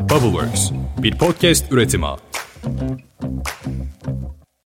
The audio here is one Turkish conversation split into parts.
Bubbleworks, bir podcast üretimi.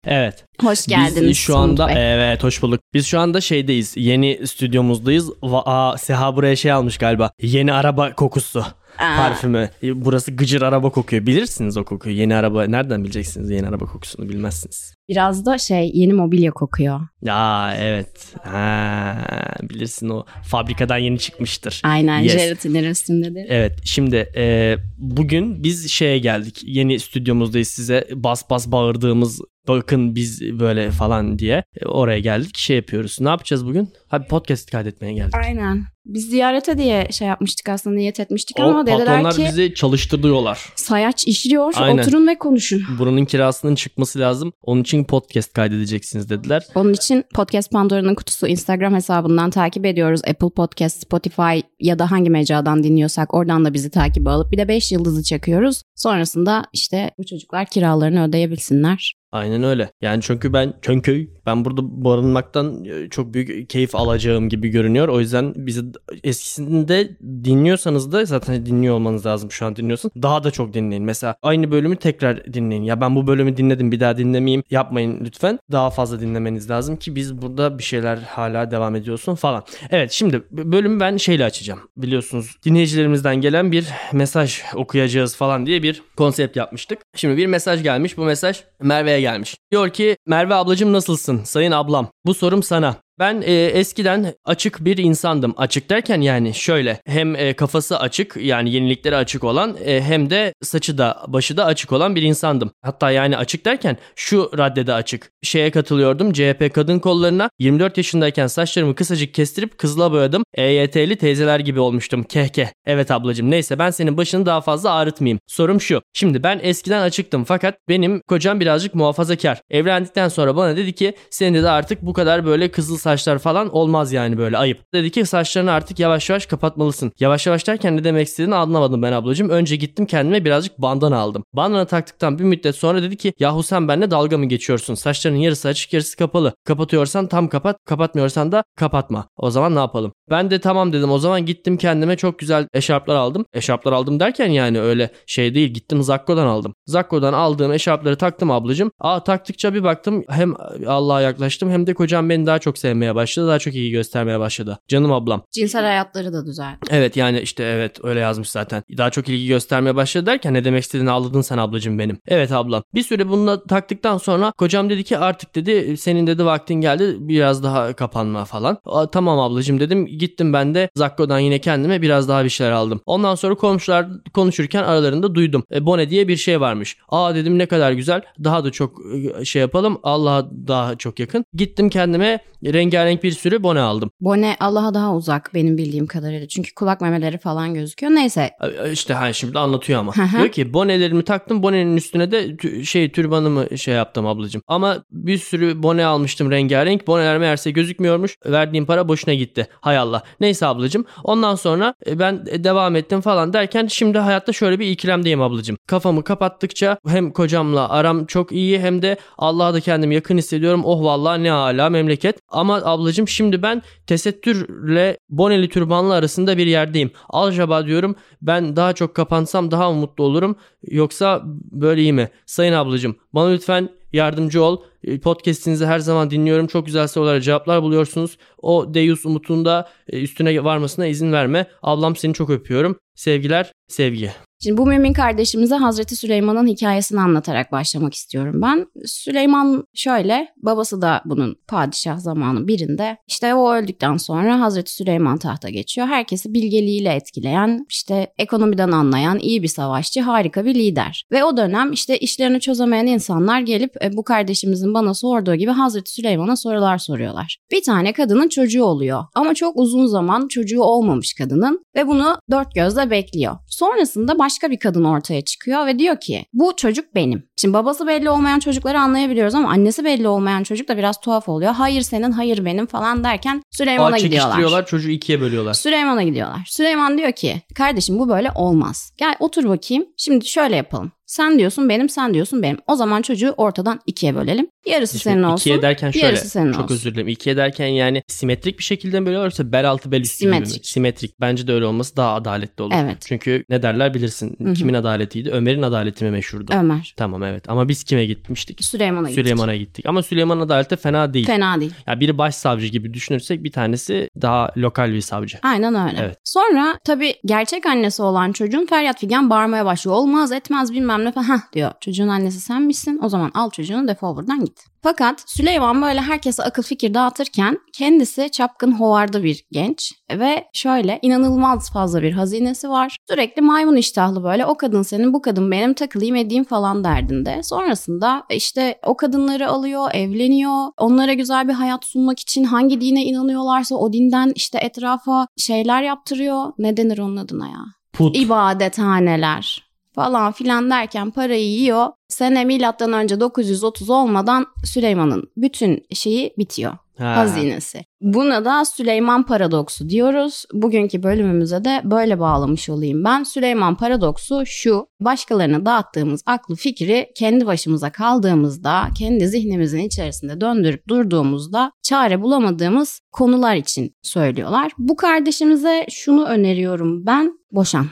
Evet. Hoş geldiniz. Biz şu anda evet hoş bulduk. Biz şu anda şeydeyiz. Yeni stüdyomuzdayız. Va- Aa, Seha buraya şey almış galiba. Yeni araba kokusu. Parfümü. E, Burası gıcır araba kokuyor. Bilirsiniz o kokuyu. Yeni araba. Nereden bileceksiniz yeni araba kokusunu bilmezsiniz. Biraz da şey yeni mobilya kokuyor. Ya evet. Ha, bilirsin o fabrikadan yeni çıkmıştır. Aynen Yes. jelatinin üstündedir. Evet şimdi e, bugün biz şeye geldik yeni stüdyomuzdayız size bas bas bağırdığımız bakın biz böyle falan diye E, oraya geldik şey yapıyoruz. Ne yapacağız bugün? Hadi podcast kaydetmeye geldik. Aynen. Biz ziyarete diye şey yapmıştık aslında niyet etmiştik O ama dediler patronlar ki bizi çalıştırıyorlar. sayaç işliyor Aynen. oturun ve konuşun. Buranın kirasının çıkması lazım. Onun için podcast kaydedeceksiniz dediler. Onun için Podcast Pandora'nın kutusu Instagram hesabından takip ediyoruz. Apple Podcast, Spotify ya da hangi mecradan dinliyorsak oradan da bizi takip alıp bir de 5 yıldızı çakıyoruz. Sonrasında işte bu çocuklar kiralarını ödeyebilsinler. Aynen öyle. Yani çünkü ben çünkü ben burada barınmaktan e, çok büyük keyif alacağım gibi görünüyor. O yüzden bizi eskisinde dinliyorsanız da zaten dinliyor olmanız lazım şu an dinliyorsun. Daha da çok dinleyin. Mesela aynı bölümü tekrar dinleyin. Ya ben bu bölümü dinledim bir daha dinlemeyeyim. Yapmayın lütfen. Daha fazla dinlemeniz lazım ki biz burada bir şeyler hala devam ediyorsun falan. Evet şimdi bölümü ben şeyle açacağım. Biliyorsunuz dinleyicilerimizden gelen bir mesaj okuyacağız falan diye bir konsept yapmıştık. Şimdi bir mesaj gelmiş. Bu mesaj Merve'ye gelmiş. Diyor ki Merve ablacığım nasılsın sayın ablam? Bu sorum sana. Ben e, eskiden açık bir insandım. Açık derken yani şöyle hem e, kafası açık yani yeniliklere açık olan e, hem de saçı da başı da açık olan bir insandım. Hatta yani açık derken şu raddede açık. Şeye katılıyordum CHP kadın kollarına 24 yaşındayken saçlarımı kısacık kestirip kızıla boyadım. EYT'li teyzeler gibi olmuştum. Kehkeh. Evet ablacığım neyse ben senin başını daha fazla ağrıtmayayım. Sorum şu. Şimdi ben eskiden açıktım fakat benim kocam birazcık muhafazakar. Evlendikten sonra bana dedi ki senin de artık bu kadar böyle kızıl saçlar falan olmaz yani böyle ayıp. Dedi ki saçlarını artık yavaş yavaş kapatmalısın. Yavaş yavaş derken ne demek istediğini anlamadım ben ablacığım. Önce gittim kendime birazcık bandana aldım. Bandana taktıktan bir müddet sonra dedi ki yahu sen benimle dalga mı geçiyorsun? Saçların yarısı açık yarısı kapalı. Kapatıyorsan tam kapat kapatmıyorsan da kapatma. O zaman ne yapalım? Ben de tamam dedim o zaman gittim kendime çok güzel eşarplar aldım. Eşarplar aldım derken yani öyle şey değil gittim Zakko'dan aldım. Zakko'dan aldığım eşarpları taktım ablacığım. Aa taktıkça bir baktım hem Allah'a yaklaştım hem de kocam beni daha çok sevmeye başladı. Daha çok iyi göstermeye başladı. Canım ablam. Cinsel hayatları da düzeldi. Evet yani işte evet öyle yazmış zaten. Daha çok ilgi göstermeye başladı derken ne demek istediğini anladın sen ablacığım benim. Evet ablam. Bir süre bununla taktıktan sonra kocam dedi ki artık dedi senin dedi vaktin geldi biraz daha kapanma falan. Tamam ablacığım dedim. Gittim ben de Zakko'dan yine kendime biraz daha bir şeyler aldım. Ondan sonra komşular konuşurken aralarında duydum. E, bone diye bir şey varmış. Aa dedim ne kadar güzel. Daha da çok e, şey yapalım. Allah'a daha çok yakın. Gittim kendime rengarenk bir sürü bone aldım. Bone Allah'a daha uzak benim bildiğim kadarıyla. Çünkü kulak memeleri falan gözüküyor. Neyse İşte hani şimdi anlatıyor ama. Diyor ki bonelerimi taktım bonenin üstüne de tü- şey türbanımı şey yaptım ablacığım. Ama bir sürü bone almıştım rengarenk. Boneler meğerse gözükmüyormuş. Verdiğim para boşuna gitti. Hay Allah. Neyse ablacığım. Ondan sonra e, ben e, devam ettim falan derken şimdi hayatta şöyle bir ikilemdeyim ablacığım. Kafamı kapattıkça hem kocamla aram çok iyi hem de Allah'a da kendimi yakın hissediyorum. Oh vallahi ne ala memleket. Ama ablacığım şimdi ben tesettürle boneli türbanlı arasında bir yerdeyim. Acaba diyorum ben daha çok kapansam daha mı mutlu olurum yoksa böyle iyi mi? Sayın ablacığım bana lütfen yardımcı ol. E, Podcast'inizi her zaman dinliyorum. Çok güzel sorulara cevaplar buluyorsunuz. O Deus umutunda e, üstüne varmasına izin verme. Ablam seni çok öpüyorum. Sevgiler, sevgi. Şimdi bu mümin kardeşimize Hazreti Süleyman'ın hikayesini anlatarak başlamak istiyorum ben. Süleyman şöyle, babası da bunun padişah zamanı birinde. İşte o öldükten sonra Hazreti Süleyman tahta geçiyor. Herkesi bilgeliğiyle etkileyen, işte ekonomiden anlayan iyi bir savaşçı, harika bir lider. Ve o dönem işte işlerini çözemeyen insanlar gelip e, bu kardeşimizin bana sorduğu gibi Hazreti Süleyman'a sorular soruyorlar. Bir tane kadının çocuğu oluyor. Ama çok uzun zaman çocuğu olmamış kadının ve bunu dört gözle bekliyor. Sonrasında başka bir kadın ortaya çıkıyor ve diyor ki bu çocuk benim. Şimdi babası belli olmayan çocukları anlayabiliyoruz ama annesi belli olmayan çocuk da biraz tuhaf oluyor. Hayır senin, hayır benim falan derken Süleyman'a gidiyorlar. çocuğu ikiye bölüyorlar. Süleyman'a gidiyorlar. Süleyman diyor ki kardeşim bu böyle olmaz. Gel otur bakayım. Şimdi şöyle yapalım. Sen diyorsun benim, sen diyorsun benim. O zaman çocuğu ortadan ikiye bölelim. Yarısı Şimdi senin olsun. ikiye derken şöyle yarısı senin çok olsun. özür dilerim. İkiye derken yani simetrik bir şekilde mi bölüyorlar yoksa bel altı bel üstü gibi mi? Simetrik. Simetrik. Bence de öyle olması daha adaletli olur. Evet. Çünkü ne derler bilirsin. Hı hı. Kimin adaletiydi? Ömer'in adaleti mi meşhurdu? Ömer. Tamam evet ama biz kime gitmiştik? Süleyman'a gittik. Süleyman'a gittik. Ama Süleyman'ın adaleti fena değil. Fena değil. Ya biri başsavcı gibi düşünürsek bir tanesi daha lokal bir savcı. Aynen öyle. Evet. Sonra tabii gerçek annesi olan çocuğun feryat figan bağırmaya başlıyor. Olmaz etmez bilmem ne falan. Hah diyor çocuğun annesi sen misin? O zaman al çocuğunu defol buradan git. Fakat Süleyman böyle herkese akıl fikir dağıtırken kendisi çapkın hovarda bir genç ve şöyle inanılmaz fazla bir hazinesi var. Sürekli maymun iştahlı böyle o kadın senin bu kadın benim takılayım edeyim falan derdinde. Sonrasında işte o kadınları alıyor, evleniyor. Onlara güzel bir hayat sunmak için hangi dine inanıyorlarsa o dinden işte etrafa şeyler yaptırıyor. Ne denir onun adına ya? Put. ibadethaneler falan filan derken parayı yiyor. Sene milattan önce 930 olmadan Süleyman'ın bütün şeyi bitiyor. Ha. Hazinesi. Buna da Süleyman paradoksu diyoruz. Bugünkü bölümümüze de böyle bağlamış olayım ben. Süleyman paradoksu şu. Başkalarına dağıttığımız aklı fikri kendi başımıza kaldığımızda, kendi zihnimizin içerisinde döndürüp durduğumuzda çare bulamadığımız konular için söylüyorlar. Bu kardeşimize şunu öneriyorum ben. Boşan.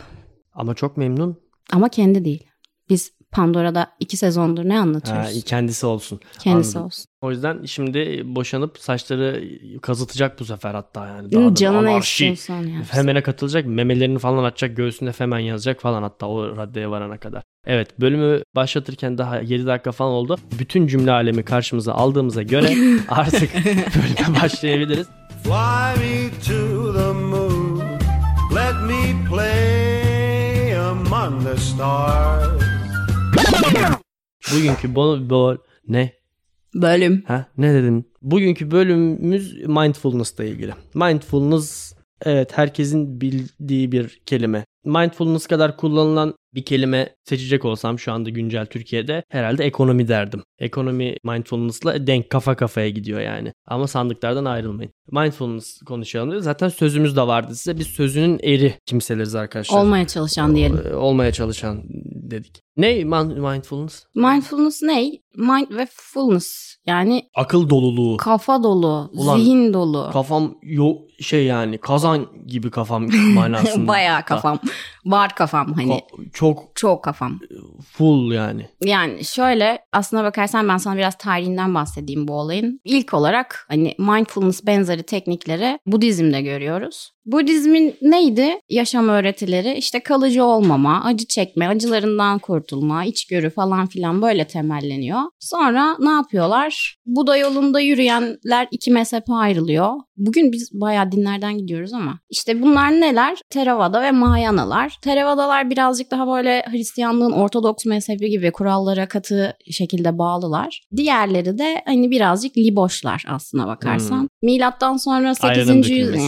Ama çok memnun. Ama kendi değil. Biz Pandora'da iki sezondur ne Ha, anlatıyoruz? kendisi olsun. Kendisi anladım. olsun. O yüzden şimdi boşanıp saçları kazıtacak bu sefer hatta yani. Daha da Canı ne anarşi. istiyorsan yapsın. Femen'e katılacak memelerini falan açacak göğsünde Femen yazacak falan hatta o raddeye varana kadar. Evet bölümü başlatırken daha 7 dakika falan oldu. Bütün cümle alemi karşımıza aldığımıza göre artık bölüme başlayabiliriz. Fly me to stars. Bugünkü bol bol ne? Bölüm. Ha ne dedim? Bugünkü bölümümüz mindfulness'la ilgili. Mindfulness evet herkesin bildiği bir kelime. Mindfulness kadar kullanılan bir kelime seçecek olsam şu anda güncel Türkiye'de herhalde ekonomi derdim. Ekonomi mindfulness'la denk kafa kafaya gidiyor yani. Ama sandıklardan ayrılmayın. Mindfulness konuşalım diye. Zaten sözümüz de vardı size. Biz sözünün eri kimseleriz arkadaşlar. Olmaya çalışan diyelim. Olmaya çalışan dedik. Ne mindfulness? Mindfulness ne? Mind ve fullness. Yani Akıl doluluğu. kafa dolu, Ulan, zihin dolu. Kafam yo şey yani kazan gibi kafam manasında. Bayağı kafam. Var kafam hani. Ka- çok Çok kafam. full yani. Yani şöyle aslına bakarsan ben sana biraz tarihinden bahsedeyim bu olayın. İlk olarak hani mindfulness benzeri teknikleri Budizm'de görüyoruz. Budizmin neydi? Yaşam öğretileri işte kalıcı olmama, acı çekme, acılarından kurtulma, içgörü falan filan böyle temelleniyor. Sonra ne yapıyorlar? Buda yolunda yürüyenler iki mezhepe ayrılıyor. Bugün biz bayağı dinlerden gidiyoruz ama işte bunlar neler? Theravada ve Mahayanalar. Theravadalar birazcık daha böyle Hristiyanlığın Ortodoks mezhebi gibi kurallara katı şekilde bağlılar. Diğerleri de hani birazcık liboşlar aslına bakarsan. Milattan sonra 8. Ayranın yüzyıl.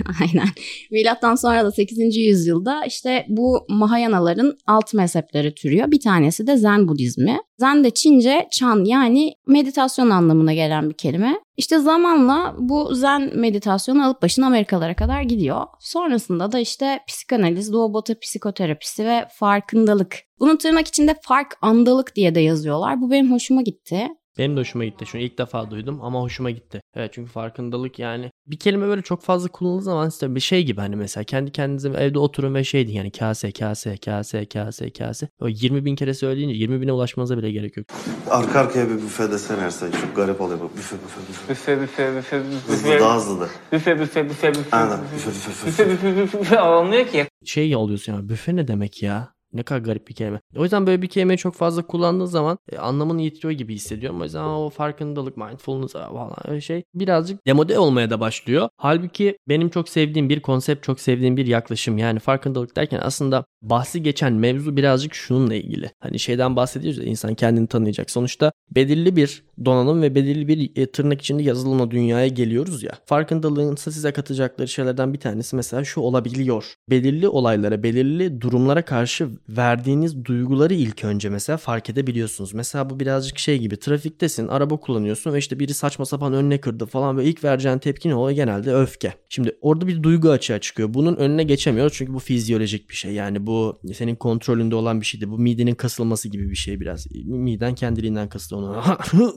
Aynen. Milattan sonra da 8. yüzyılda işte bu Mahayanaların alt mezhepleri türüyor. Bir tanesi de Zen Budizmi. Zen de Çince Chan yani meditasyon anlamına gelen bir kelime. İşte zamanla bu Zen meditasyonu alıp başına Amerikalara kadar gidiyor. Sonrasında da işte psikanaliz, doğu batı psikoterapisi ve farkındalık. Bunun tırnak içinde fark andalık diye de yazıyorlar. Bu benim hoşuma gitti. Benim de hoşuma gitti. Şunu ilk defa duydum ama hoşuma gitti. Evet çünkü farkındalık yani bir kelime böyle çok fazla kullanıldığı zaman işte bir şey gibi hani mesela kendi kendinize evde oturun ve şeydi yani kase kase kase kase kase. O 20 bin kere söyleyince 20 bine ulaşmanıza bile gerek yok. Arka arkaya bir büfe desene Ersen. Çok garip oluyor bak. Büfe büfe büfe. Büfe büfe büfe Hızlı büfe. daha hızlı da. Büfe büfe büfe büfe. Aynen. Büfe büfe büfe. Büfe büfe büfe büfe. Olmuyor ki. Şey oluyorsun ya büfe ne demek ya? Ne kadar garip bir kelime. O yüzden böyle bir kelimeyi çok fazla kullandığı zaman e, anlamını yitiriyor gibi hissediyorum. O yüzden o farkındalık, mindfulness falan öyle şey birazcık demode olmaya da başlıyor. Halbuki benim çok sevdiğim bir konsept, çok sevdiğim bir yaklaşım. Yani farkındalık derken aslında bahsi geçen mevzu birazcık şununla ilgili. Hani şeyden bahsediyoruz ya insan kendini tanıyacak. Sonuçta belirli bir donanım ve belirli bir e, tırnak içinde yazılımla dünyaya geliyoruz ya. Farkındalığın size katacakları şeylerden bir tanesi mesela şu olabiliyor. Belirli olaylara, belirli durumlara karşı verdiğiniz duyguları ilk önce mesela fark edebiliyorsunuz. Mesela bu birazcık şey gibi trafiktesin, araba kullanıyorsun ve işte biri saçma sapan önüne kırdı falan ve ilk vereceğin tepki ne oluyor? Genelde öfke. Şimdi orada bir duygu açığa çıkıyor. Bunun önüne geçemiyoruz çünkü bu fizyolojik bir şey. Yani bu Bu senin kontrolünde olan bir şeydi. Bu midenin kasılması gibi bir şey biraz. Miden kendiliğinden kasıldı onu.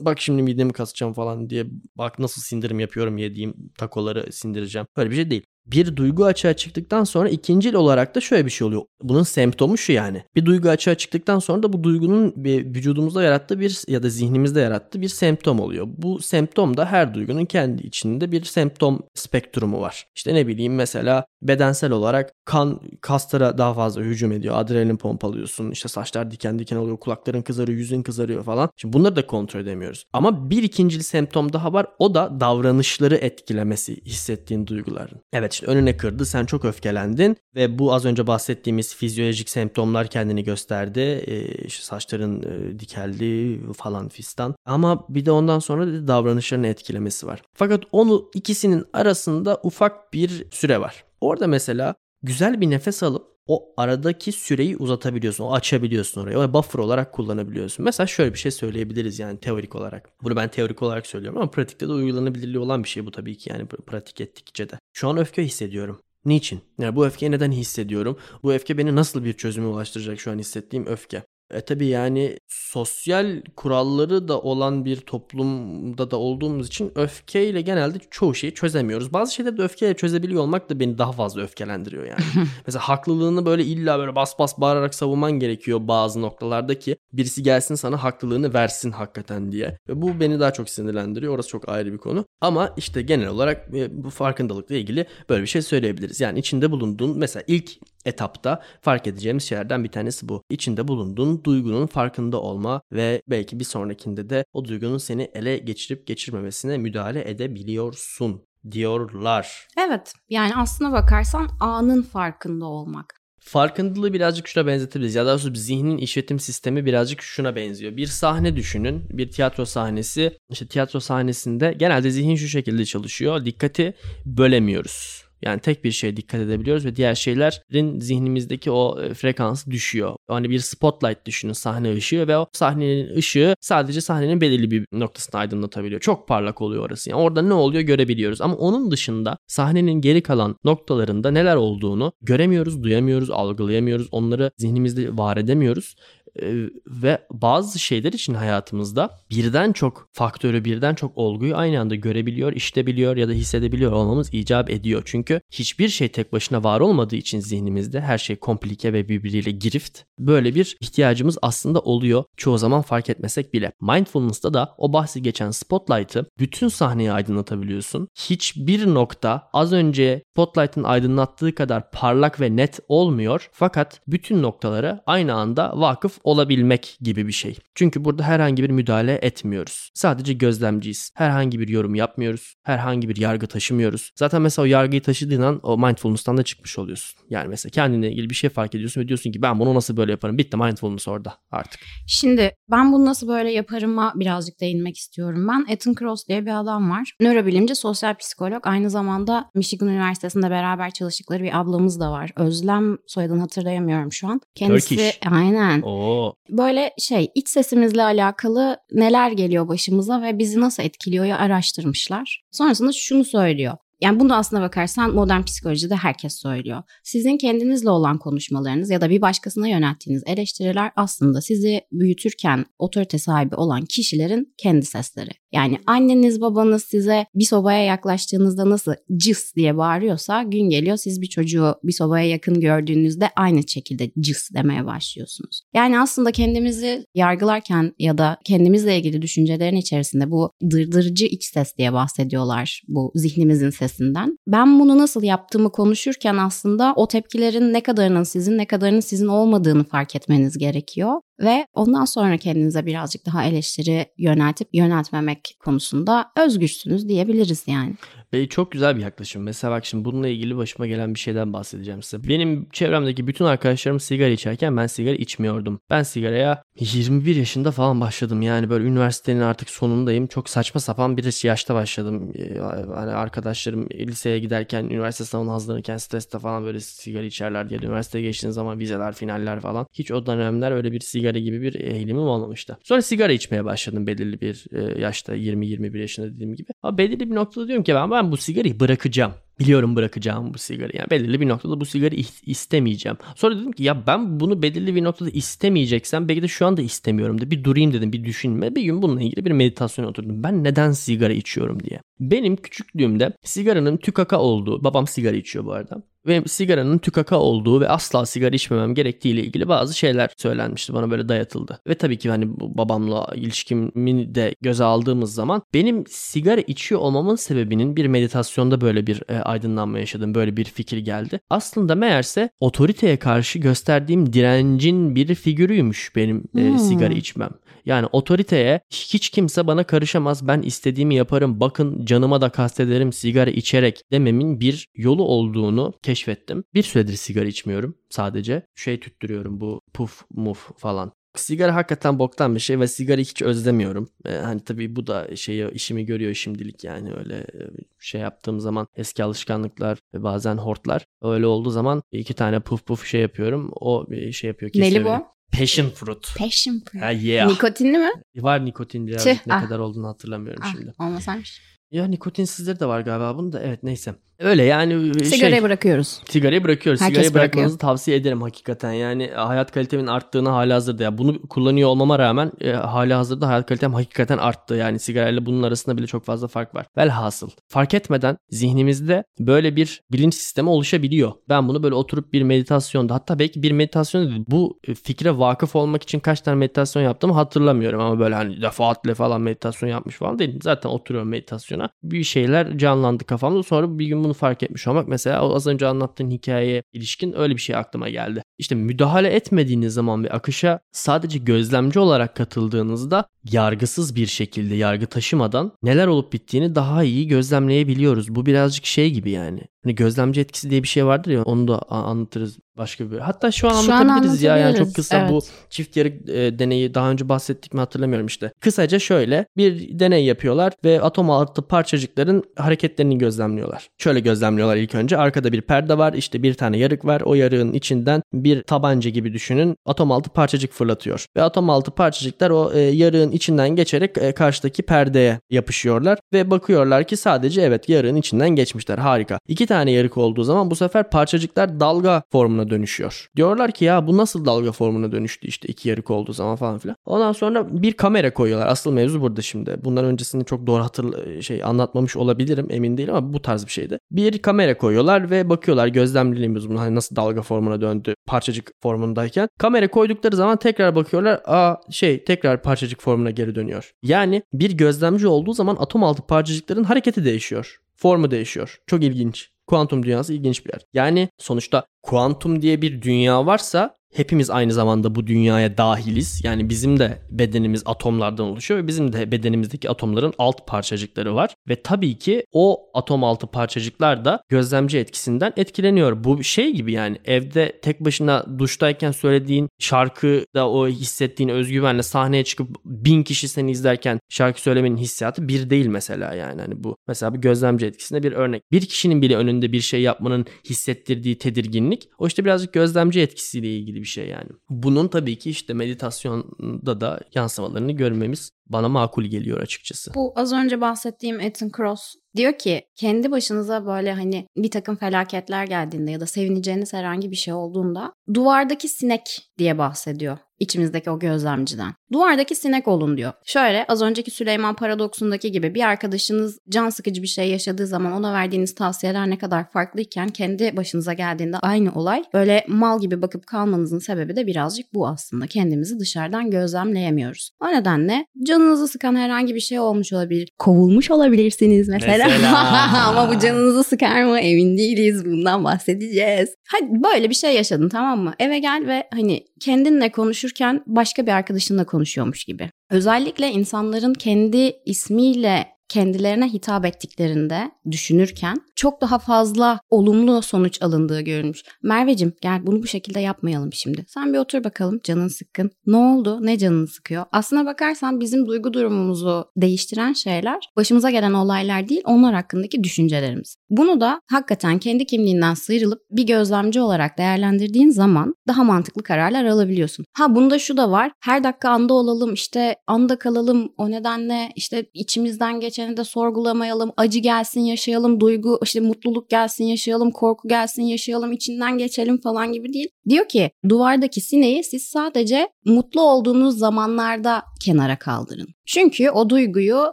bak şimdi midemi kasacağım falan diye bak nasıl sindirim yapıyorum yediğim takoları sindireceğim. Böyle bir şey değil bir duygu açığa çıktıktan sonra ikincil olarak da şöyle bir şey oluyor. Bunun semptomu şu yani. Bir duygu açığa çıktıktan sonra da bu duygunun bir vücudumuzda yarattığı bir ya da zihnimizde yarattığı bir semptom oluyor. Bu semptom da her duygunun kendi içinde bir semptom spektrumu var. İşte ne bileyim mesela bedensel olarak kan kaslara daha fazla hücum ediyor. Adrenalin pompalıyorsun. İşte saçlar diken diken oluyor. Kulakların kızarıyor, yüzün kızarıyor falan. Şimdi bunları da kontrol edemiyoruz. Ama bir ikincil semptom daha var. O da davranışları etkilemesi hissettiğin duyguların. Evet işte önüne kırdı. Sen çok öfkelendin ve bu az önce bahsettiğimiz fizyolojik semptomlar kendini gösterdi. Ee, işte saçların e, dikeldi falan fistan. Ama bir de ondan sonra da davranışlarını etkilemesi var. Fakat onu ikisinin arasında ufak bir süre var. Orada mesela güzel bir nefes alıp o aradaki süreyi uzatabiliyorsun. O açabiliyorsun orayı. O buffer olarak kullanabiliyorsun. Mesela şöyle bir şey söyleyebiliriz yani teorik olarak. Bunu ben teorik olarak söylüyorum ama pratikte de uygulanabilirliği olan bir şey bu tabii ki yani pratik ettikçe de. Şu an öfke hissediyorum. Niçin? Yani bu öfkeyi neden hissediyorum? Bu öfke beni nasıl bir çözüme ulaştıracak şu an hissettiğim öfke? E tabi yani sosyal kuralları da olan bir toplumda da olduğumuz için öfkeyle genelde çoğu şeyi çözemiyoruz. Bazı şeyleri de öfkeyle çözebiliyor olmak da beni daha fazla öfkelendiriyor yani. Mesela haklılığını böyle illa böyle bas bas bağırarak savunman gerekiyor bazı noktalarda ki birisi gelsin sana haklılığını versin hakikaten diye. Ve bu beni daha çok sinirlendiriyor. Orası çok ayrı bir konu. Ama işte genel olarak e, bu farkındalıkla ilgili böyle bir şey söyleyebiliriz. Yani içinde bulunduğun mesela ilk etapta fark edeceğimiz şeylerden bir tanesi bu. İçinde bulunduğun duygunun farkında olma ve belki bir sonrakinde de o duygunun seni ele geçirip geçirmemesine müdahale edebiliyorsun diyorlar. Evet yani aslına bakarsan anın farkında olmak. Farkındalığı birazcık şuna benzetebiliriz. Ya daha doğrusu zihnin işletim sistemi birazcık şuna benziyor. Bir sahne düşünün. Bir tiyatro sahnesi. İşte tiyatro sahnesinde genelde zihin şu şekilde çalışıyor. Dikkati bölemiyoruz. Yani tek bir şeye dikkat edebiliyoruz ve diğer şeylerin zihnimizdeki o e, frekansı düşüyor. Hani bir spotlight düşünün sahne ışığı ve o sahnenin ışığı sadece sahnenin belirli bir noktasını aydınlatabiliyor. Çok parlak oluyor orası. Yani orada ne oluyor görebiliyoruz. Ama onun dışında sahnenin geri kalan noktalarında neler olduğunu göremiyoruz, duyamıyoruz, algılayamıyoruz. Onları zihnimizde var edemiyoruz. Ee, ve bazı şeyler için hayatımızda birden çok faktörü, birden çok olguyu aynı anda görebiliyor, işitebiliyor ya da hissedebiliyor olmamız icap ediyor. Çünkü hiçbir şey tek başına var olmadığı için zihnimizde her şey komplike ve birbiriyle girift. Böyle bir ihtiyacımız aslında oluyor. Çoğu zaman fark etmesek bile. Mindfulness'ta da o bahsi geçen spotlight'ı bütün sahneyi aydınlatabiliyorsun. Hiçbir nokta az önce spotlight'ın aydınlattığı kadar parlak ve net olmuyor. Fakat bütün noktalara aynı anda vakıf olabilmek gibi bir şey. Çünkü burada herhangi bir müdahale etmiyoruz. Sadece gözlemciyiz. Herhangi bir yorum yapmıyoruz. Herhangi bir yargı taşımıyoruz. Zaten mesela o yargıyı taşıdığın an o mindfulness'tan da çıkmış oluyorsun. Yani mesela kendine ilgili bir şey fark ediyorsun ve diyorsun ki ben bunu nasıl böyle yaparım? Bitti mindfulness orada artık. Şimdi ben bunu nasıl böyle yaparıma birazcık değinmek istiyorum ben. Ethan Cross diye bir adam var. Nörobilimci, sosyal psikolog. Aynı zamanda Michigan Üniversitesi'nde beraber çalıştıkları bir ablamız da var. Özlem soyadını hatırlayamıyorum şu an. Kendisi Turkish. aynen. Oo Böyle şey iç sesimizle alakalı neler geliyor başımıza ve bizi nasıl etkiliyor araştırmışlar. Sonrasında şunu söylüyor. Yani bunu aslına bakarsan modern psikolojide herkes söylüyor. Sizin kendinizle olan konuşmalarınız ya da bir başkasına yönelttiğiniz eleştiriler aslında sizi büyütürken otorite sahibi olan kişilerin kendi sesleri. Yani anneniz babanız size bir sobaya yaklaştığınızda nasıl cıs diye bağırıyorsa gün geliyor siz bir çocuğu bir sobaya yakın gördüğünüzde aynı şekilde cıs demeye başlıyorsunuz. Yani aslında kendimizi yargılarken ya da kendimizle ilgili düşüncelerin içerisinde bu dırdırıcı iç ses diye bahsediyorlar bu zihnimizin sesinden. Ben bunu nasıl yaptığımı konuşurken aslında o tepkilerin ne kadarının sizin ne kadarının sizin olmadığını fark etmeniz gerekiyor. Ve ondan sonra kendinize birazcık daha eleştiri yöneltip yöneltmemek konusunda özgürsünüz diyebiliriz yani. Ve çok güzel bir yaklaşım. Mesela bak şimdi bununla ilgili başıma gelen bir şeyden bahsedeceğim size. Benim çevremdeki bütün arkadaşlarım sigara içerken ben sigara içmiyordum. Ben sigaraya 21 yaşında falan başladım. Yani böyle üniversitenin artık sonundayım. Çok saçma sapan bir yaşta başladım. Ee, Hani arkadaşlarım liseye giderken, üniversite sınavına hazırlanırken streste falan böyle sigara içerler diye. Üniversiteye geçtiğin zaman vizeler, finaller falan. Hiç o dönemler öyle bir sigara gibi bir eğilimim olmamıştı. Sonra sigara içmeye başladım belirli bir e, yaşta. 20-21 yaşında dediğim gibi. Ama belirli bir noktada diyorum ki ben ben bu sigarayı bırakacağım. Biliyorum bırakacağım bu sigarayı. Yani belirli bir noktada bu sigarayı is- istemeyeceğim. Sonra dedim ki ya ben bunu belirli bir noktada istemeyeceksem belki de şu anda istemiyorum da bir durayım dedim bir düşünme. Bir gün bununla ilgili bir meditasyon oturdum. Ben neden sigara içiyorum diye. Benim küçüklüğümde sigaranın tükaka olduğu, babam sigara içiyor bu arada. Ve sigaranın tükaka olduğu ve asla sigara içmemem gerektiği ile ilgili bazı şeyler söylenmişti. Bana böyle dayatıldı. Ve tabii ki hani babamla ilişkimi de göze aldığımız zaman benim sigara içiyor olmamın sebebinin bir meditasyonda böyle bir e, aydınlanma yaşadım. Böyle bir fikir geldi. Aslında meğerse otoriteye karşı gösterdiğim direncin bir figürüymüş benim e, Hmm. sigara içmem. Yani otoriteye hiç kimse bana karışamaz ben istediğimi yaparım bakın canıma da kastederim sigara içerek dememin bir yolu olduğunu keşfettim. Bir süredir sigara içmiyorum sadece şey tüttürüyorum bu puf muf falan. Sigara hakikaten boktan bir şey ve sigara hiç özlemiyorum. Ee, hani tabii bu da şeyi işimi görüyor şimdilik yani öyle e, şey yaptığım zaman eski alışkanlıklar ve bazen hortlar. Öyle olduğu zaman iki tane puf puf şey yapıyorum. O bir şey yapıyor. Neli bu? Passion fruit. Passion fruit. Ha, yeah. Nikotinli mi? Var nikotin biraz Tüh, ne ah. kadar olduğunu hatırlamıyorum Ah, şimdi. olmasaymış. Ya nikotinsizleri de var galiba bunun da evet neyse. Öyle yani e, Sigarayı şey, bırakıyoruz. sigarayı bırakıyoruz. Herkes sigarayı bırakıyor. bırakmanızı tavsiye ederim hakikaten. Yani hayat kalitemin arttığını hala hazırda. Ya bunu kullanıyor olmama rağmen e, hala hazırda hayat kalitem hakikaten arttı. Yani sigarayla bunun arasında bile çok fazla fark var. Velhasıl fark etmeden zihnimizde böyle bir bilinç sistemi oluşabiliyor. Ben bunu böyle oturup bir meditasyonda hatta belki bir meditasyon değil, bu fikre vakıf olmak için kaç tane meditasyon yaptığımı hatırlamıyorum ama böyle hani defaatle falan meditasyon yapmış falan değilim. Zaten oturuyorum meditasyona. Bir şeyler canlandı kafamda. Sonra bir gün bunu fark etmiş olmak mesela az önce anlattığın hikayeye ilişkin öyle bir şey aklıma geldi. İşte müdahale etmediğiniz zaman bir akışa sadece gözlemci olarak katıldığınızda yargısız bir şekilde yargı taşımadan neler olup bittiğini daha iyi gözlemleyebiliyoruz. Bu birazcık şey gibi yani. Hani gözlemci etkisi diye bir şey vardır ya onu da anlatırız başka bir. Hatta şu an Şu an anlatabiliriz ya yani çok kısa bu evet. çift yarık e, deneyi daha önce bahsettik mi hatırlamıyorum işte. Kısaca şöyle bir deney yapıyorlar ve atom altı parçacıkların hareketlerini gözlemliyorlar. Şöyle gözlemliyorlar ilk önce. Arkada bir perde var işte bir tane yarık var. O yarığın içinden bir tabanca gibi düşünün atom altı parçacık fırlatıyor. Ve atom altı parçacıklar o e, yarığın içinden geçerek e, karşıdaki perdeye yapışıyorlar. Ve bakıyorlar ki sadece evet yarığın içinden geçmişler. Harika. İki tane yarık olduğu zaman bu sefer parçacıklar dalga formuna dönüşüyor. Diyorlar ki ya bu nasıl dalga formuna dönüştü işte iki yarık olduğu zaman falan filan. Ondan sonra bir kamera koyuyorlar. Asıl mevzu burada şimdi. Bundan öncesini çok doğru hatır şey anlatmamış olabilirim emin değilim ama bu tarz bir şeydi. Bir kamera koyuyorlar ve bakıyorlar gözlemlediğimiz bunu hani nasıl dalga formuna döndü parçacık formundayken. Kamera koydukları zaman tekrar bakıyorlar. Aa şey tekrar parçacık formuna geri dönüyor. Yani bir gözlemci olduğu zaman atom altı parçacıkların hareketi değişiyor. Formu değişiyor. Çok ilginç. Kuantum dünyası ilginç bir yer. Yani sonuçta kuantum diye bir dünya varsa hepimiz aynı zamanda bu dünyaya dahiliz. Yani bizim de bedenimiz atomlardan oluşuyor ve bizim de bedenimizdeki atomların alt parçacıkları var. Ve tabii ki o atom altı parçacıklar da gözlemci etkisinden etkileniyor. Bu şey gibi yani evde tek başına duştayken söylediğin şarkıda o hissettiğin özgüvenle sahneye çıkıp bin kişi seni izlerken şarkı söylemenin hissiyatı bir değil mesela yani. Hani bu mesela bir gözlemci etkisinde bir örnek. Bir kişinin bile önünde bir şey yapmanın hissettirdiği tedirginlik o işte birazcık gözlemci etkisiyle ilgili şey yani. Bunun tabii ki işte meditasyonda da yansımalarını görmemiz bana makul geliyor açıkçası. Bu az önce bahsettiğim Ethan Cross diyor ki kendi başınıza böyle hani bir takım felaketler geldiğinde ya da sevineceğiniz herhangi bir şey olduğunda duvardaki sinek diye bahsediyor içimizdeki o gözlemciden. Duvardaki sinek olun diyor. Şöyle az önceki Süleyman paradoksundaki gibi bir arkadaşınız can sıkıcı bir şey yaşadığı zaman ona verdiğiniz tavsiyeler ne kadar farklıyken kendi başınıza geldiğinde aynı olay böyle mal gibi bakıp kalmanızın sebebi de birazcık bu aslında. Kendimizi dışarıdan gözlemleyemiyoruz. O nedenle canınızı sıkan herhangi bir şey olmuş olabilir. Kovulmuş olabilirsiniz mesela. Mesela. Ama bu canınızı sıkar mı emin değiliz. Bundan bahsedeceğiz. Hadi böyle bir şey yaşadın tamam mı? Eve gel ve hani kendinle konuşurken başka bir arkadaşınla konuşuyormuş gibi. Özellikle insanların kendi ismiyle kendilerine hitap ettiklerinde düşünürken çok daha fazla olumlu sonuç alındığı görülmüş. Mervecim gel bunu bu şekilde yapmayalım şimdi. Sen bir otur bakalım canın sıkkın. Ne oldu? Ne canını sıkıyor? Aslına bakarsan bizim duygu durumumuzu değiştiren şeyler başımıza gelen olaylar değil onlar hakkındaki düşüncelerimiz. Bunu da hakikaten kendi kimliğinden sıyrılıp bir gözlemci olarak değerlendirdiğin zaman daha mantıklı kararlar alabiliyorsun. Ha bunda şu da var. Her dakika anda olalım işte anda kalalım o nedenle işte içimizden geçeni de sorgulamayalım. Acı gelsin yaşayalım, duygu işte mutluluk gelsin yaşayalım, korku gelsin yaşayalım, içinden geçelim falan gibi değil. Diyor ki duvardaki sineği siz sadece mutlu olduğunuz zamanlarda kenara kaldırın. Çünkü o duyguyu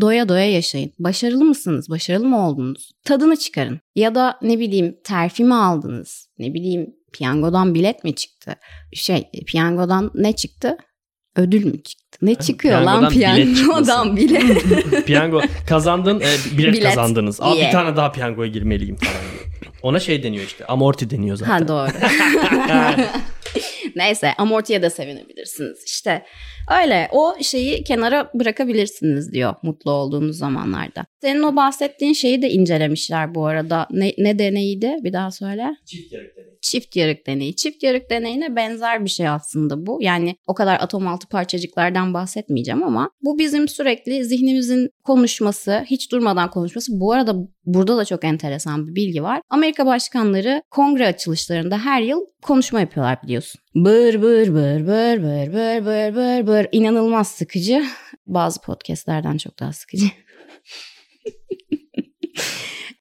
doya doya yaşayın. Başarılı mısınız? Başarılı mı oldunuz? Tadını çıkarın. Ya da ne bileyim terfi mi aldınız? Ne bileyim piyangodan bilet mi çıktı? Şey piyangodan ne çıktı? Ödül mü çıktı? Ne çıkıyor lan Piyangodan bilet piyangodan bilet? Piyango kazandın, e, bilet, Bilet. kazandınız. Aa, Yeah. bir tane daha piyangoya girmeliyim falan. Ona şey deniyor işte. Amorti deniyor zaten. Ha doğru. Neyse amortiye de sevinebilirsiniz. İşte öyle o şeyi kenara bırakabilirsiniz diyor mutlu olduğunuz zamanlarda. Senin o bahsettiğin şeyi de incelemişler bu arada. Ne, ne deneyiydi? Bir daha söyle. Çift yarık deneyi. Çift yarık deneyi. Çift yarık deneyine benzer bir şey aslında bu. Yani o kadar atom altı parçacıklardan bahsetmeyeceğim ama bu bizim sürekli zihnimizin konuşması, hiç durmadan konuşması. Bu arada burada da çok enteresan bir bilgi var. Amerika başkanları kongre açılışlarında her yıl konuşma yapıyorlar biliyorsun. Bır bır bır bır bır bır bır bır bır. İnanılmaz sıkıcı. Bazı podcastlerden çok daha sıkıcı.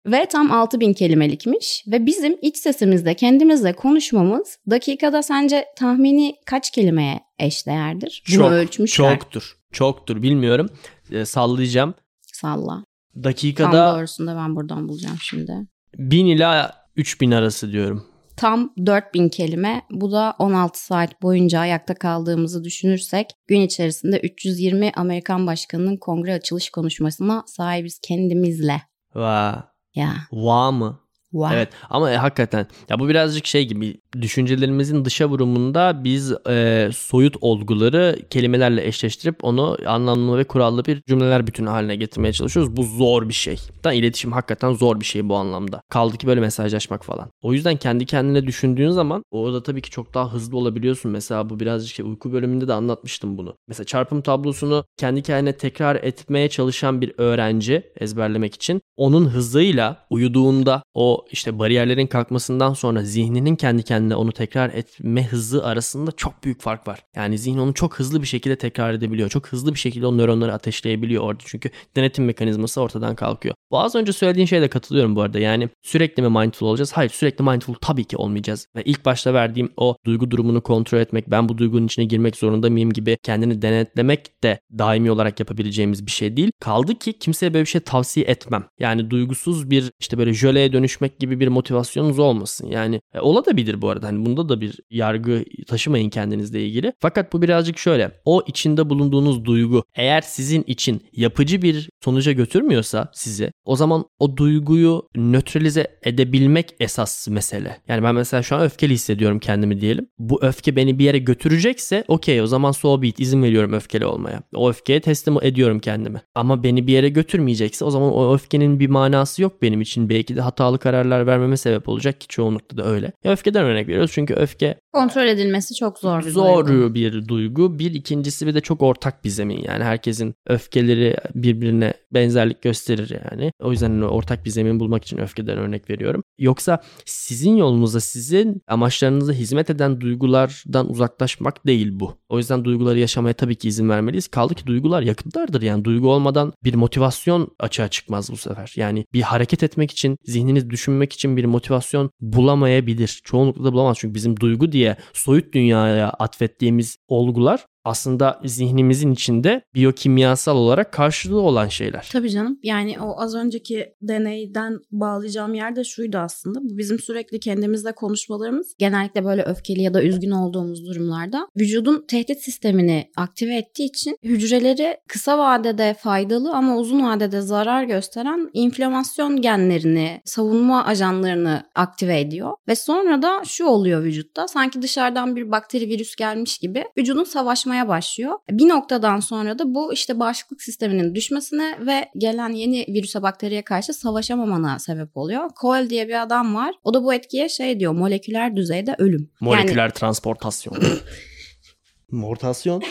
Ve tam 6000 kelimelikmiş ve bizim iç sesimizde kendimizle konuşmamız dakikada sence tahmini kaç kelimeye eşdeğerdir? Bunu Çok, ölçmüşler. Çoktur. Çoktur. Bilmiyorum. E, sallayacağım. Salla. Tam Dakikada doğrusunu da ben buradan bulacağım şimdi. 1000 ila 3000 arası diyorum. Tam 4000 kelime. Bu da 16 saat boyunca ayakta kaldığımızı düşünürsek gün içerisinde 320 Amerikan başkanının kongre açılış konuşmasına sahibiz kendimizle. Va. Ya. Va mı? Wow. Evet ama e, hakikaten ya bu birazcık şey gibi düşüncelerimizin dışa vurumunda biz e, soyut olguları kelimelerle eşleştirip onu anlamlı ve kurallı bir cümleler bütünü haline getirmeye çalışıyoruz. Bu zor bir şey. Da iletişim hakikaten zor bir şey bu anlamda. Kaldı ki böyle mesajlaşmak falan. O yüzden kendi kendine düşündüğün zaman orada tabii ki çok daha hızlı olabiliyorsun. Mesela bu birazcık şey uyku bölümünde de anlatmıştım bunu. Mesela çarpım tablosunu kendi kendine tekrar etmeye çalışan bir öğrenci ezberlemek için onun hızıyla uyuduğunda o işte bariyerlerin kalkmasından sonra zihninin kendi kendine onu tekrar etme hızı arasında çok büyük fark var. Yani zihin onu çok hızlı bir şekilde tekrar edebiliyor. Çok hızlı bir şekilde o nöronları ateşleyebiliyor orada. Çünkü denetim mekanizması ortadan kalkıyor. Bu az önce söylediğin şeye de katılıyorum bu arada. Yani sürekli mi mindful olacağız? Hayır sürekli mindful tabii ki olmayacağız. Ve ilk başta verdiğim o duygu durumunu kontrol etmek, ben bu duygunun içine girmek zorunda mıyım gibi kendini denetlemek de daimi olarak yapabileceğimiz bir şey değil. Kaldı ki kimseye böyle bir şey tavsiye etmem. Yani duygusuz bir işte böyle jöleye dönüşmek gibi bir motivasyonunuz olmasın. Yani e, olabilir bu arada. Hani bunda da bir yargı taşımayın kendinizle ilgili. Fakat bu birazcık şöyle. O içinde bulunduğunuz duygu eğer sizin için yapıcı bir sonuca götürmüyorsa sizi o zaman o duyguyu nötralize edebilmek esas mesele. Yani ben mesela şu an öfkeli hissediyorum kendimi diyelim. Bu öfke beni bir yere götürecekse okey o zaman so be it, izin veriyorum öfkeli olmaya. O öfkeye teslim ediyorum kendimi. Ama beni bir yere götürmeyecekse o zaman o öfkenin bir manası yok benim için. Belki de hatalı kararlar vermeme sebep olacak ki çoğunlukla da öyle. Ya öfkeden örnek veriyoruz çünkü öfke Kontrol edilmesi çok zor bir zor duygu. bir duygu. Bir ikincisi bir de çok ortak bir zemin. Yani herkesin öfkeleri birbirine benzerlik gösterir yani. O yüzden hani ortak bir zemin bulmak için öfkeden örnek veriyorum. Yoksa sizin yolunuza, sizin amaçlarınıza hizmet eden duygulardan uzaklaşmak değil bu. O yüzden duyguları yaşamaya tabii ki izin vermeliyiz. Kaldı ki duygular yakıtlardır. Yani duygu olmadan bir motivasyon açığa çıkmaz bu sefer. Yani bir hareket etmek için, zihniniz düşünmek için bir motivasyon bulamayabilir. Çoğunlukla da bulamaz. Çünkü bizim duygu diye soyut dünyaya atfettiğimiz olgular aslında zihnimizin içinde biyokimyasal olarak karşılığı olan şeyler. Tabii canım. Yani o az önceki deneyden bağlayacağım yer de şuydu aslında. Bu bizim sürekli kendimizle konuşmalarımız genellikle böyle öfkeli ya da üzgün olduğumuz durumlarda vücudun tehdit sistemini aktive ettiği için hücreleri kısa vadede faydalı ama uzun vadede zarar gösteren inflamasyon genlerini, savunma ajanlarını aktive ediyor. Ve sonra da şu oluyor vücutta sanki dışarıdan bir bakteri virüs gelmiş gibi vücudun savaşmaya artmaya başlıyor. Bir noktadan sonra da bu işte bağışıklık sisteminin düşmesine ve gelen yeni virüse bakteriye karşı savaşamamana sebep oluyor. Cole diye bir adam var. O da bu etkiye şey diyor moleküler düzeyde ölüm. Moleküler Yani transportasyon. Mortasyon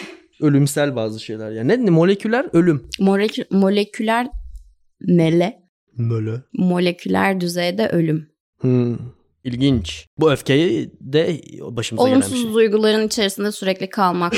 ölümsel bazı şeyler. Yani ne, ne moleküler ölüm. molekü- moleküler nele? Böyle. Moleküler düzeyde ölüm. Hmm. İlginç. Bu öfkeyi de başımıza gelen bir Olumsuz şey. duyguların içerisinde sürekli kalmak.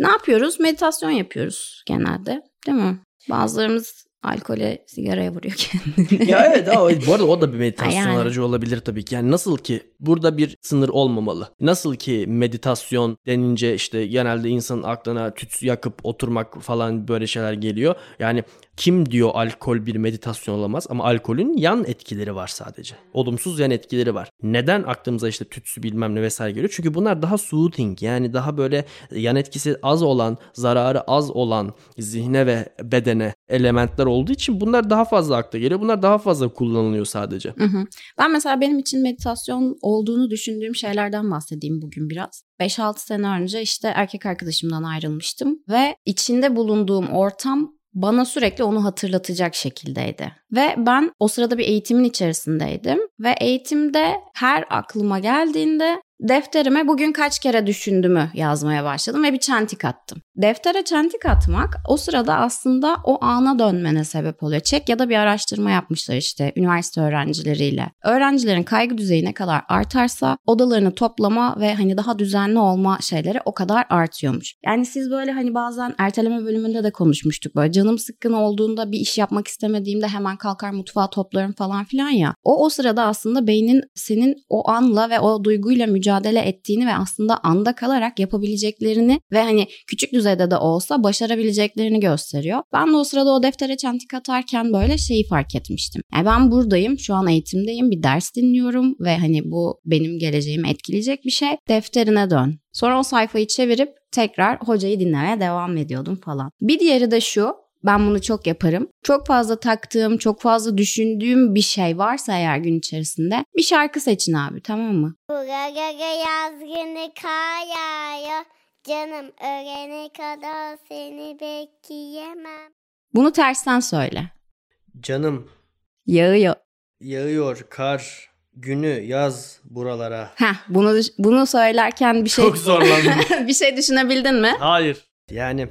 Ne yapıyoruz? Meditasyon yapıyoruz genelde. Değil mi? Bazılarımız alkole, sigaraya vuruyor kendini. ya evet ama bu arada o da bir meditasyon Yani. aracı olabilir tabii ki. Yani nasıl ki burada bir sınır olmamalı. Nasıl ki meditasyon denince işte genelde insanın aklına tütsü yakıp oturmak falan böyle şeyler geliyor. Yani kim diyor alkol bir meditasyon olamaz ama alkolün yan etkileri var sadece. Olumsuz yan etkileri var. Neden aklımıza işte tütsü bilmem ne vesaire geliyor? Çünkü bunlar daha soothing yani daha böyle yan etkisi az olan, zararı az olan zihne ve bedene elementler olduğu için bunlar daha fazla akla geliyor. Bunlar daha fazla kullanılıyor sadece. Hı hı. Ben mesela benim için meditasyon olduğunu düşündüğüm şeylerden bahsedeyim bugün biraz. 5-6 sene önce işte erkek arkadaşımdan ayrılmıştım ve içinde bulunduğum ortam bana sürekli onu hatırlatacak şekildeydi. Ve ben o sırada bir eğitimin içerisindeydim ve eğitimde her aklıma geldiğinde defterime bugün kaç kere düşündüğümü yazmaya başladım ve bir çentik attım. Deftere çentik atmak o sırada aslında o ana dönmene sebep oluyor. Çek ya da bir araştırma yapmışlar işte üniversite öğrencileriyle. Öğrencilerin kaygı düzeyi ne kadar artarsa odalarını toplama ve hani daha düzenli olma şeyleri o kadar artıyormuş. Yani siz böyle hani bazen erteleme bölümünde de konuşmuştuk böyle canım sıkkın olduğunda bir iş yapmak istemediğimde hemen kalkar mutfağı toplarım falan filan ya. O o sırada aslında beynin senin o anla ve o duyguyla mücadele ettiğini ve aslında anda kalarak yapabileceklerini ve hani küçük düzeyde de olsa başarabileceklerini gösteriyor. Ben de o sırada o deftere çentik atarken böyle şeyi fark etmiştim. Yani ben buradayım, şu an eğitimdeyim, bir ders dinliyorum ve hani bu benim geleceğimi etkileyecek bir şey. Defterine dön. Sonra o sayfayı çevirip tekrar hocayı dinlemeye devam ediyordum falan. Bir diğeri de şu, ben bunu çok yaparım. Çok fazla taktığım, çok fazla düşündüğüm bir şey varsa eğer gün içerisinde bir şarkı seçin abi tamam mı? Buralara yaz günü kar yağıyor. Canım ölene kadar seni bekleyemem. Bunu tersten söyle. Canım Yağıyor. yağıyor kar günü yaz buralara. Heh, bunu bunu söylerken bir şey Çok zorlandım. bir şey düşünebildin mi? Hayır. Yani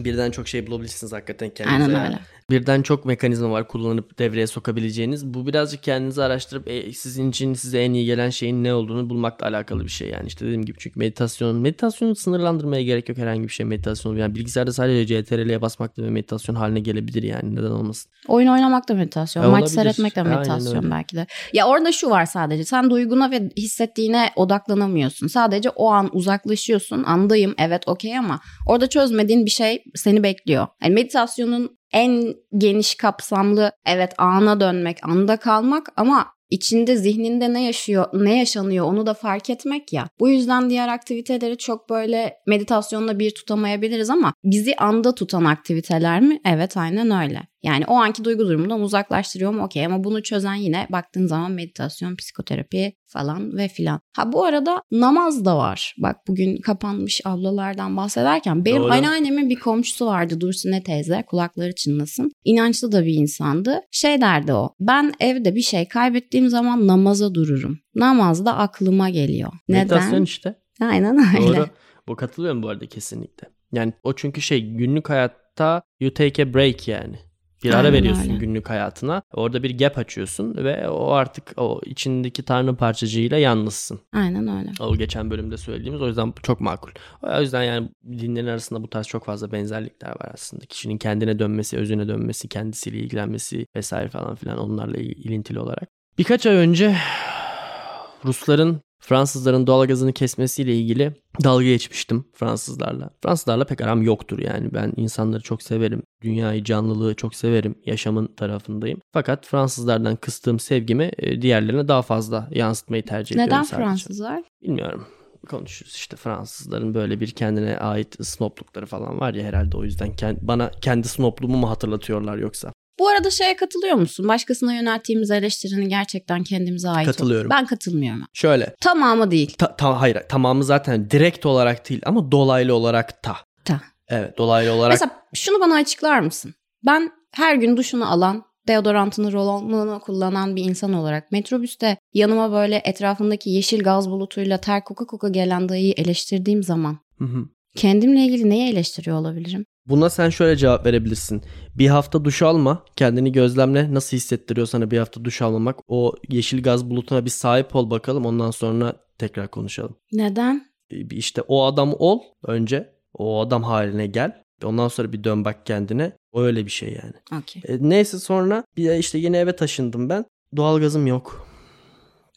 birden çok şey bulabilirsiniz hakikaten kendinize. Aynen öyle. Birden çok mekanizma var kullanıp devreye sokabileceğiniz. Bu birazcık kendinizi araştırıp e, sizin için size en iyi gelen şeyin ne olduğunu bulmakla alakalı bir şey yani. işte dediğim gibi çünkü meditasyon, meditasyonu sınırlandırmaya gerek yok herhangi bir şey meditasyon. Yani bilgisayarda sadece CTRL'ye basmakla ve meditasyon haline gelebilir yani neden olmasın. Oyun oynamak da meditasyon, E, maç seyretmek de meditasyon belki de. Ya orada şu var sadece. Sen duyguna ve hissettiğine odaklanamıyorsun. Sadece o an uzaklaşıyorsun. Andayım evet okey ama orada çözmediğin bir şey seni bekliyor. Yani meditasyonun en geniş kapsamlı evet ana dönmek, anda kalmak ama içinde zihninde ne yaşıyor, ne yaşanıyor onu da fark etmek ya. Bu yüzden diğer aktiviteleri çok böyle meditasyonla bir tutamayabiliriz ama bizi anda tutan aktiviteler mi? Evet aynen öyle. Yani o anki duygu durumundan uzaklaştırıyor mu? Okey ama bunu çözen yine baktığın zaman meditasyon, psikoterapi falan ve filan. Ha bu arada namaz da var. Bak bugün kapanmış ablalardan bahsederken benim Doğru. anneannemin bir komşusu vardı Dursine teyze kulakları çınlasın. İnançlı da bir insandı. Şey derdi o. Ben evde bir şey kaybettiğim zaman namaza dururum. Namaz da aklıma geliyor. Meditasyon Neden? işte. Aynen öyle. Doğru. Bu katılıyorum bu arada kesinlikle. Yani o çünkü şey günlük hayatta you take a break yani. Bir ara Aynen veriyorsun öyle. günlük hayatına. Orada bir gap açıyorsun ve o artık o içindeki tanrı parçacığıyla yalnızsın. Aynen öyle. O geçen bölümde söylediğimiz o yüzden çok makul. O yüzden yani dinlerin arasında bu tarz çok fazla benzerlikler var aslında. Kişinin kendine dönmesi, özüne dönmesi, kendisiyle ilgilenmesi vesaire falan filan onlarla il- ilintili olarak. Birkaç ay önce Rusların Fransızların doğalgazını kesmesiyle ilgili dalga geçmiştim Fransızlarla. Fransızlarla pek aram yoktur yani. Ben insanları çok severim. Dünyayı, canlılığı çok severim. Yaşamın tarafındayım. Fakat Fransızlardan kıstığım sevgimi e, diğerlerine daha fazla yansıtmayı tercih ediyorum Neden. Fransızlar? Bilmiyorum. Konuşuruz işte Fransızların böyle bir kendine ait snoblukları falan var ya herhalde o yüzden kend- bana kendi snobluğumu mu hatırlatıyorlar yoksa? Bu arada şeye katılıyor musun? Başkasına yönelttiğimiz eleştirinin gerçekten kendimize ait. Katılıyorum. Ben katılmıyorum. Şöyle. Tamamı değil. Ta, ta- hayır tamamı zaten direkt olarak değil ama dolaylı olarak da. Ta. Evet dolaylı olarak. Mesela şunu bana açıklar mısın? Ben her gün duşunu alan, deodorantını, rolonunu kullanan bir insan olarak metrobüste yanıma böyle etrafındaki yeşil gaz bulutuyla ter koka koka gelen dayıyı eleştirdiğim zaman Hı hı. kendimle ilgili neyi eleştiriyor olabilirim? Buna sen şöyle cevap verebilirsin. Bir hafta duş alma, kendini gözlemle. Nasıl hissettiriyor sana bir hafta duş almamak? O yeşil gaz bulutuna bir sahip ol bakalım. Ondan sonra tekrar konuşalım. Neden? İşte o adam ol önce. O adam haline gel. Ondan sonra bir dön bak kendine. O öyle bir şey yani. Okey. E, neyse sonra bir işte yine eve taşındım ben. Doğalgazım yok.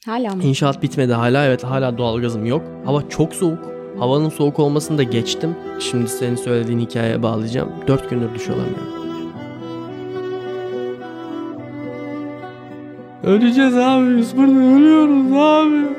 Hala mı? İnşaat bitmedi hala. Evet hala doğalgazım yok. Hava çok soğuk. Havanın soğuk olmasını da geçtim. Şimdi senin söylediğin hikayeye bağlayacağım. Dört gündür duş alamıyorum. Öleceğiz abi biz burada ölüyoruz abi.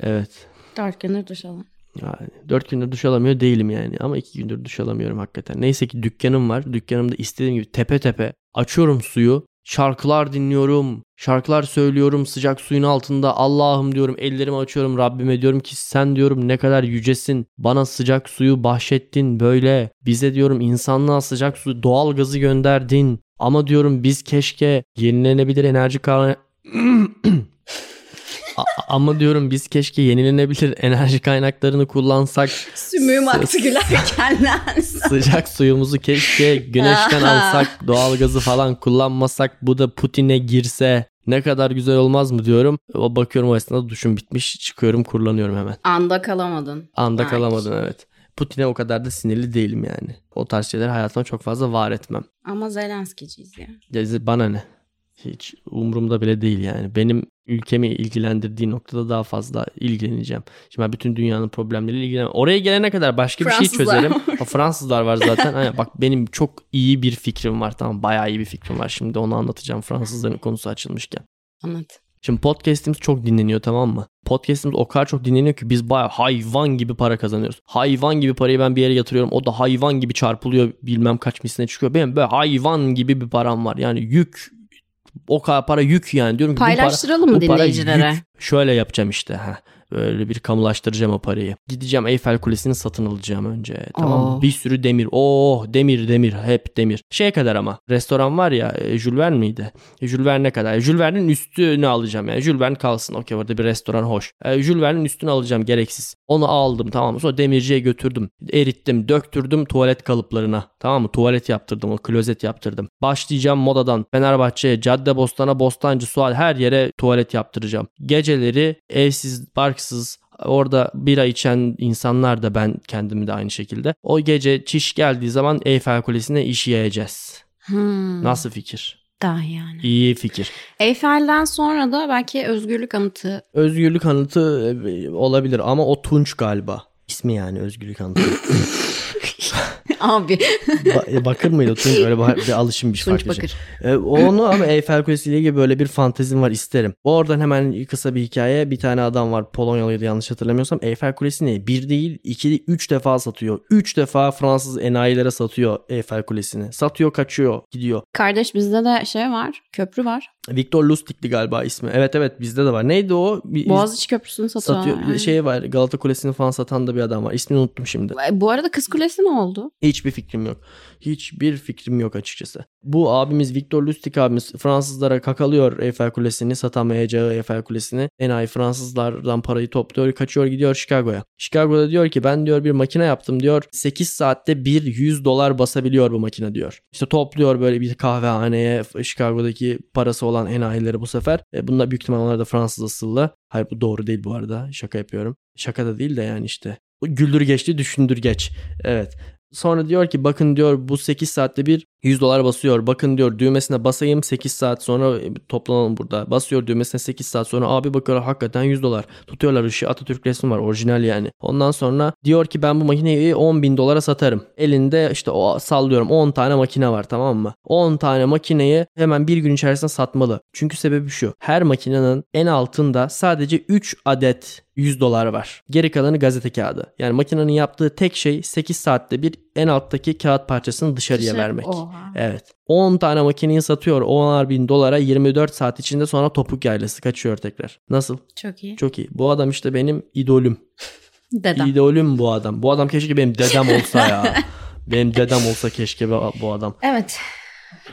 Evet. Dört gündür duş alan. Yani dört gündür duş alamıyor değilim yani ama iki gündür duş alamıyorum hakikaten. Neyse ki dükkanım var. Dükkanımda istediğim gibi tepe tepe açıyorum suyu. Şarkılar dinliyorum. Şarkılar söylüyorum sıcak suyun altında. Allah'ım diyorum ellerimi açıyorum Rabbime diyorum ki sen diyorum ne kadar yücesin. Bana sıcak suyu bahşettin böyle. Bize diyorum insanlığa sıcak su doğal gazı gönderdin. Ama diyorum biz keşke yenilenebilir enerji kaynağı ama diyorum biz keşke yenilenebilir enerji kaynaklarını kullansak. Sümüğüm aktı gülerken lan. Sıcak suyumuzu keşke güneşten alsak. Doğalgazı falan kullanmasak. Bu da Putin'e girse. Ne kadar güzel olmaz mı diyorum. O bakıyorum o esnada duşum bitmiş. Çıkıyorum kurulanıyorum hemen. Anda kalamadın. Anda Ay. kalamadım evet. Putin'e o kadar da sinirli değilim yani. O tarz şeyleri hayatıma çok fazla var etmem. Ama Zelenskiciyiz ya. Ya bana ne? Hiç umurumda bile değil yani. Benim ülkemi ilgilendirdiği noktada daha fazla ilgileneceğim. Şimdi ben bütün dünyanın problemleriyle ilgilenemem. Oraya gelene kadar başka bir şey çözerim. Ha, Fransızlar var zaten. Aynen, bak benim çok iyi bir fikrim var. Tamam bayağı iyi bir fikrim var. Şimdi onu anlatacağım Fransızların konusu açılmışken. Anlat. Şimdi podcast'imiz çok dinleniyor tamam mı? Podcast'imiz o kadar çok dinleniyor ki biz bayağı hayvan gibi para kazanıyoruz. Hayvan gibi parayı ben bir yere yatırıyorum. O da hayvan gibi çarpılıyor bilmem kaç misline çıkıyor. Benim böyle hayvan gibi bir param var. Yani yük o kadar para yük yani diyorum ki bu para- Paylaştıralım mı bu para dinleyicilere? yük. Şöyle yapacağım işte. Ha. Böyle bir kamulaştıracağım o parayı. Gideceğim Eyfel Kulesi'ni satın alacağım önce. Tamam? Oo. Bir sürü demir. Oh demir demir hep demir. Şeye kadar ama restoran var ya e, Jules Verne miydi? E, Jules Verne kadar. Jules Verne'in üstünü alacağım yani. Jules Verne kalsın. Okey orada bir restoran hoş. E, Jules Verne'in üstünü alacağım gereksiz. Onu aldım tamam mı? Sonra demirciye götürdüm. Erittim, döktürdüm tuvalet kalıplarına. Tamam mı? Tuvalet yaptırdım. O klozet yaptırdım. Başlayacağım modadan Fenerbahçe'ye, Caddebostan'a, Bostancı, Sual her yere tuvalet yaptıracağım. Geceleri evsiz, barksız Orada bira içen insanlar da ben kendimi de aynı şekilde. O gece çiş geldiği zaman Eyfel Kulesi'ne iş yiyeceğiz. Hmm, Nasıl fikir? Daha yani. İyi fikir. Eyfel'den sonra da belki özgürlük anıtı. Özgürlük anıtı e, olabilir ama o Tunç galiba. İsmi yani Özgürlük anıtı. Abi. Ba- e, bakır mıydı Tunç? Öyle bir, alışım bir Tunç farklı şey. Bakır. E, onu ama Eyfel Kulesi ile ilgili böyle bir fantezim var isterim. Oradan hemen kısa bir hikaye. Bir tane adam var Polonyalıydı yanlış hatırlamıyorsam. Eyfel Kulesi'ni bir değil iki üç defa satıyor. Üç defa Fransız enayilere satıyor Eyfel Kulesi'ni. Satıyor kaçıyor gidiyor. Kardeş bizde de şey var. Köprü var. Victor Lustig'di galiba ismi. Evet evet bizde de var. Neydi o? Bir, Boğaziçi Köprüsü'nü satıyor. satıyor. Yani. Şey var Galata Kulesi'ni falan satan da bir adam var. İsmini unuttum şimdi. Bu arada Kız Kulesi ne oldu? Hiçbir fikrim yok. Hiçbir fikrim yok açıkçası. Bu abimiz Victor Lustig abimiz Fransızlara kakalıyor Eyfel Kulesi'ni satamayacağı Eyfel Kulesi'ni. Enayi Fransızlardan parayı topluyor kaçıyor gidiyor Chicago'ya. Chicago'da diyor ki ben diyor bir makine yaptım diyor. 8 saatte bir 100 dolar basabiliyor bu makine diyor. İşte topluyor böyle bir kahvehaneye Chicago'daki parası olan enayileri bu sefer. E, bunlar büyük ihtimalle onlar da Fransız asıllı. Hayır bu doğru değil bu arada. Şaka yapıyorum. Şaka da değil de yani işte. Güldür geçti düşündür geç. Evet. Sonra diyor ki bakın diyor bu 8 saatte bir 100 dolar basıyor. Bakın diyor düğmesine basayım 8 saat sonra toplanalım burada. Basıyor düğmesine 8 saat sonra abi bakıyorlar hakikaten 100 dolar. Tutuyorlar ışığı Atatürk resmi var orijinal yani. Ondan sonra diyor ki ben bu makineyi 10 bin dolara satarım. Elinde işte o sallıyorum 10 tane makine var tamam mı? 10 tane makineyi hemen bir gün içerisinde satmalı. Çünkü sebebi şu. Her makinenin en altında sadece 3 adet 100 dolar var. Geri kalanı gazete kağıdı. Yani makinenin yaptığı tek şey 8 saatte bir en alttaki kağıt parçasını dışarıya Dışarı- vermek. Oha. Evet. 10 tane makineyi satıyor 10'ar bin dolara 24 saat içinde sonra topuk yaylası kaçıyor tekrar. Nasıl? Çok iyi. Çok iyi. Bu adam işte benim idolüm. Dedem. İdolüm bu adam. Bu adam keşke benim dedem olsa ya. benim dedem olsa keşke bu bu adam. Evet.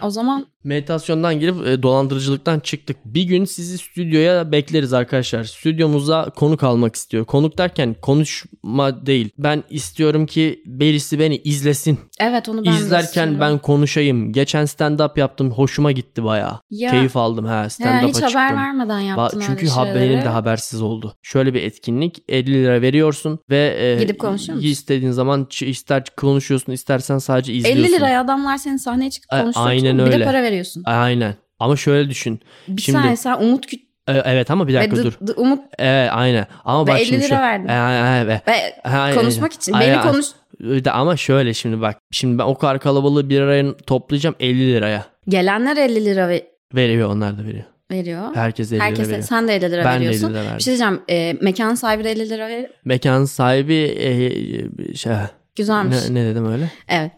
O zaman Meditasyondan girip e, dolandırıcılıktan çıktık. Bir gün sizi stüdyoya bekleriz arkadaşlar. Stüdyomuza konuk almak istiyor. Konuk derken konuşma değil. Ben istiyorum ki birisi beni izlesin. evet onu ben İzlerken ben konuşayım. Geçen stand-up yaptım. Hoşuma gitti bayağı. Ya. Keyif aldım ha Ha, stand-up'a hiç çıktım. haber vermeden Ba- yaptın Çünkü öyle ha- şeyleri. benim de habersiz oldu. Şöyle bir etkinlik 50 lira veriyorsun ve e, Gidip konuşuyor musun? istediğin zaman ç- ister konuşuyorsun istersen sadece izliyorsun. 50 liraya adamlar senin sahneye çıkıp A- aynen Bir de öyle. para veriyorsun. Aynen. Ama şöyle düşün. Bir Şimdi- saniye sen Umut Küt E, Evet ama bir ve dakika dı- dur. dı- Umut Evet aynen. Ama Ve bak 50 şimdi lira şu. verdin. E, e, e, ve konuşmak için Aynen. beni konuş de Ama şöyle şimdi bak. Şimdi ben o kadar kalabalığı bir araya toplayacağım 50 liraya. gelenler 50 lira ve- Veriyor onlar da veriyor. veriyor. Herkes 50 lira Herkese veriyor. sen de 50 lira Ben de 50 veriyorsun. lira verdim. Bir şey diyeceğim. E, mekan sahibi de 50 lira verir. Mekan sahibi e, e, şey, Güzelmiş. ne, ne dedim öyle? Evet.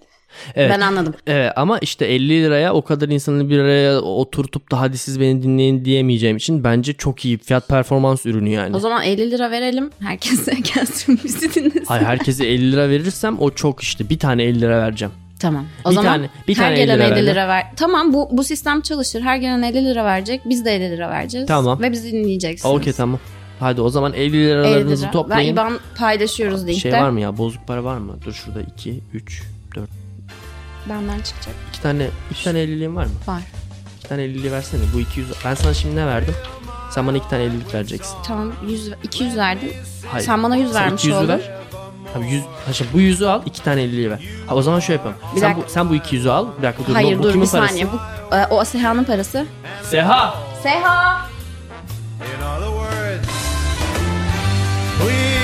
Evet. Ben anladım. Evet ama işte 50 liraya o kadar insanı bir araya oturtup da hadi siz beni dinleyin diyemeyeceğim için bence çok iyi fiyat performans ürünü yani. O zaman 50 lira verelim. Herkese gelsin bizi dinlesin. Hayır herkese 50 lira verirsem o çok işte bir tane 50 lira vereceğim. Tamam. O Bir zaman tane- bir her tane gelen 50 lira 50 ver. lira ver. Tamam bu bu sistem çalışır. Her gelen 50 lira verecek. Biz de 50 lira vereceğiz. Tamam. Ve bizi dinleyeceksiniz. Okey tamam. Hadi o zaman 50 50 liralarınızı lira. Ve toplayın. IBAN paylaşıyoruz linkte. Şey var mı ya bozuk para var mı? Dur şurada 2, 3, 4. Benden çıkacak. 2 tane 2 tane 50'liğin var mı? Var. 2 tane 50'liği versene. Bu 200. Ben sana şimdi ne verdim? Sen bana 2 tane 50'lik vereceksin. Tamam 100 200 verdin. Hayır. Sen bana 100 Sen vermiş 200'ü oldun. ver. Tabii 100. Ha şimdi bu 100'ü al, 2 tane 50'liği ver. Ha o zaman şöyle yapalım. Bir sen dakika. bu sen bu 200'ü al. Bir dakika dur. Hayır bu, bu dur bir parası? saniye. Bu, e, o Seha'nın parası. Seha. Seha! In other words, please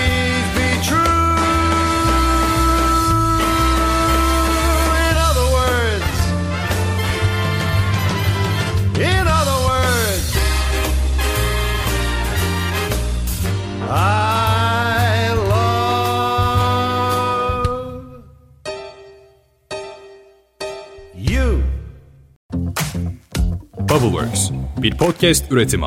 I love you. Bubbleworks bir podcast üretimi.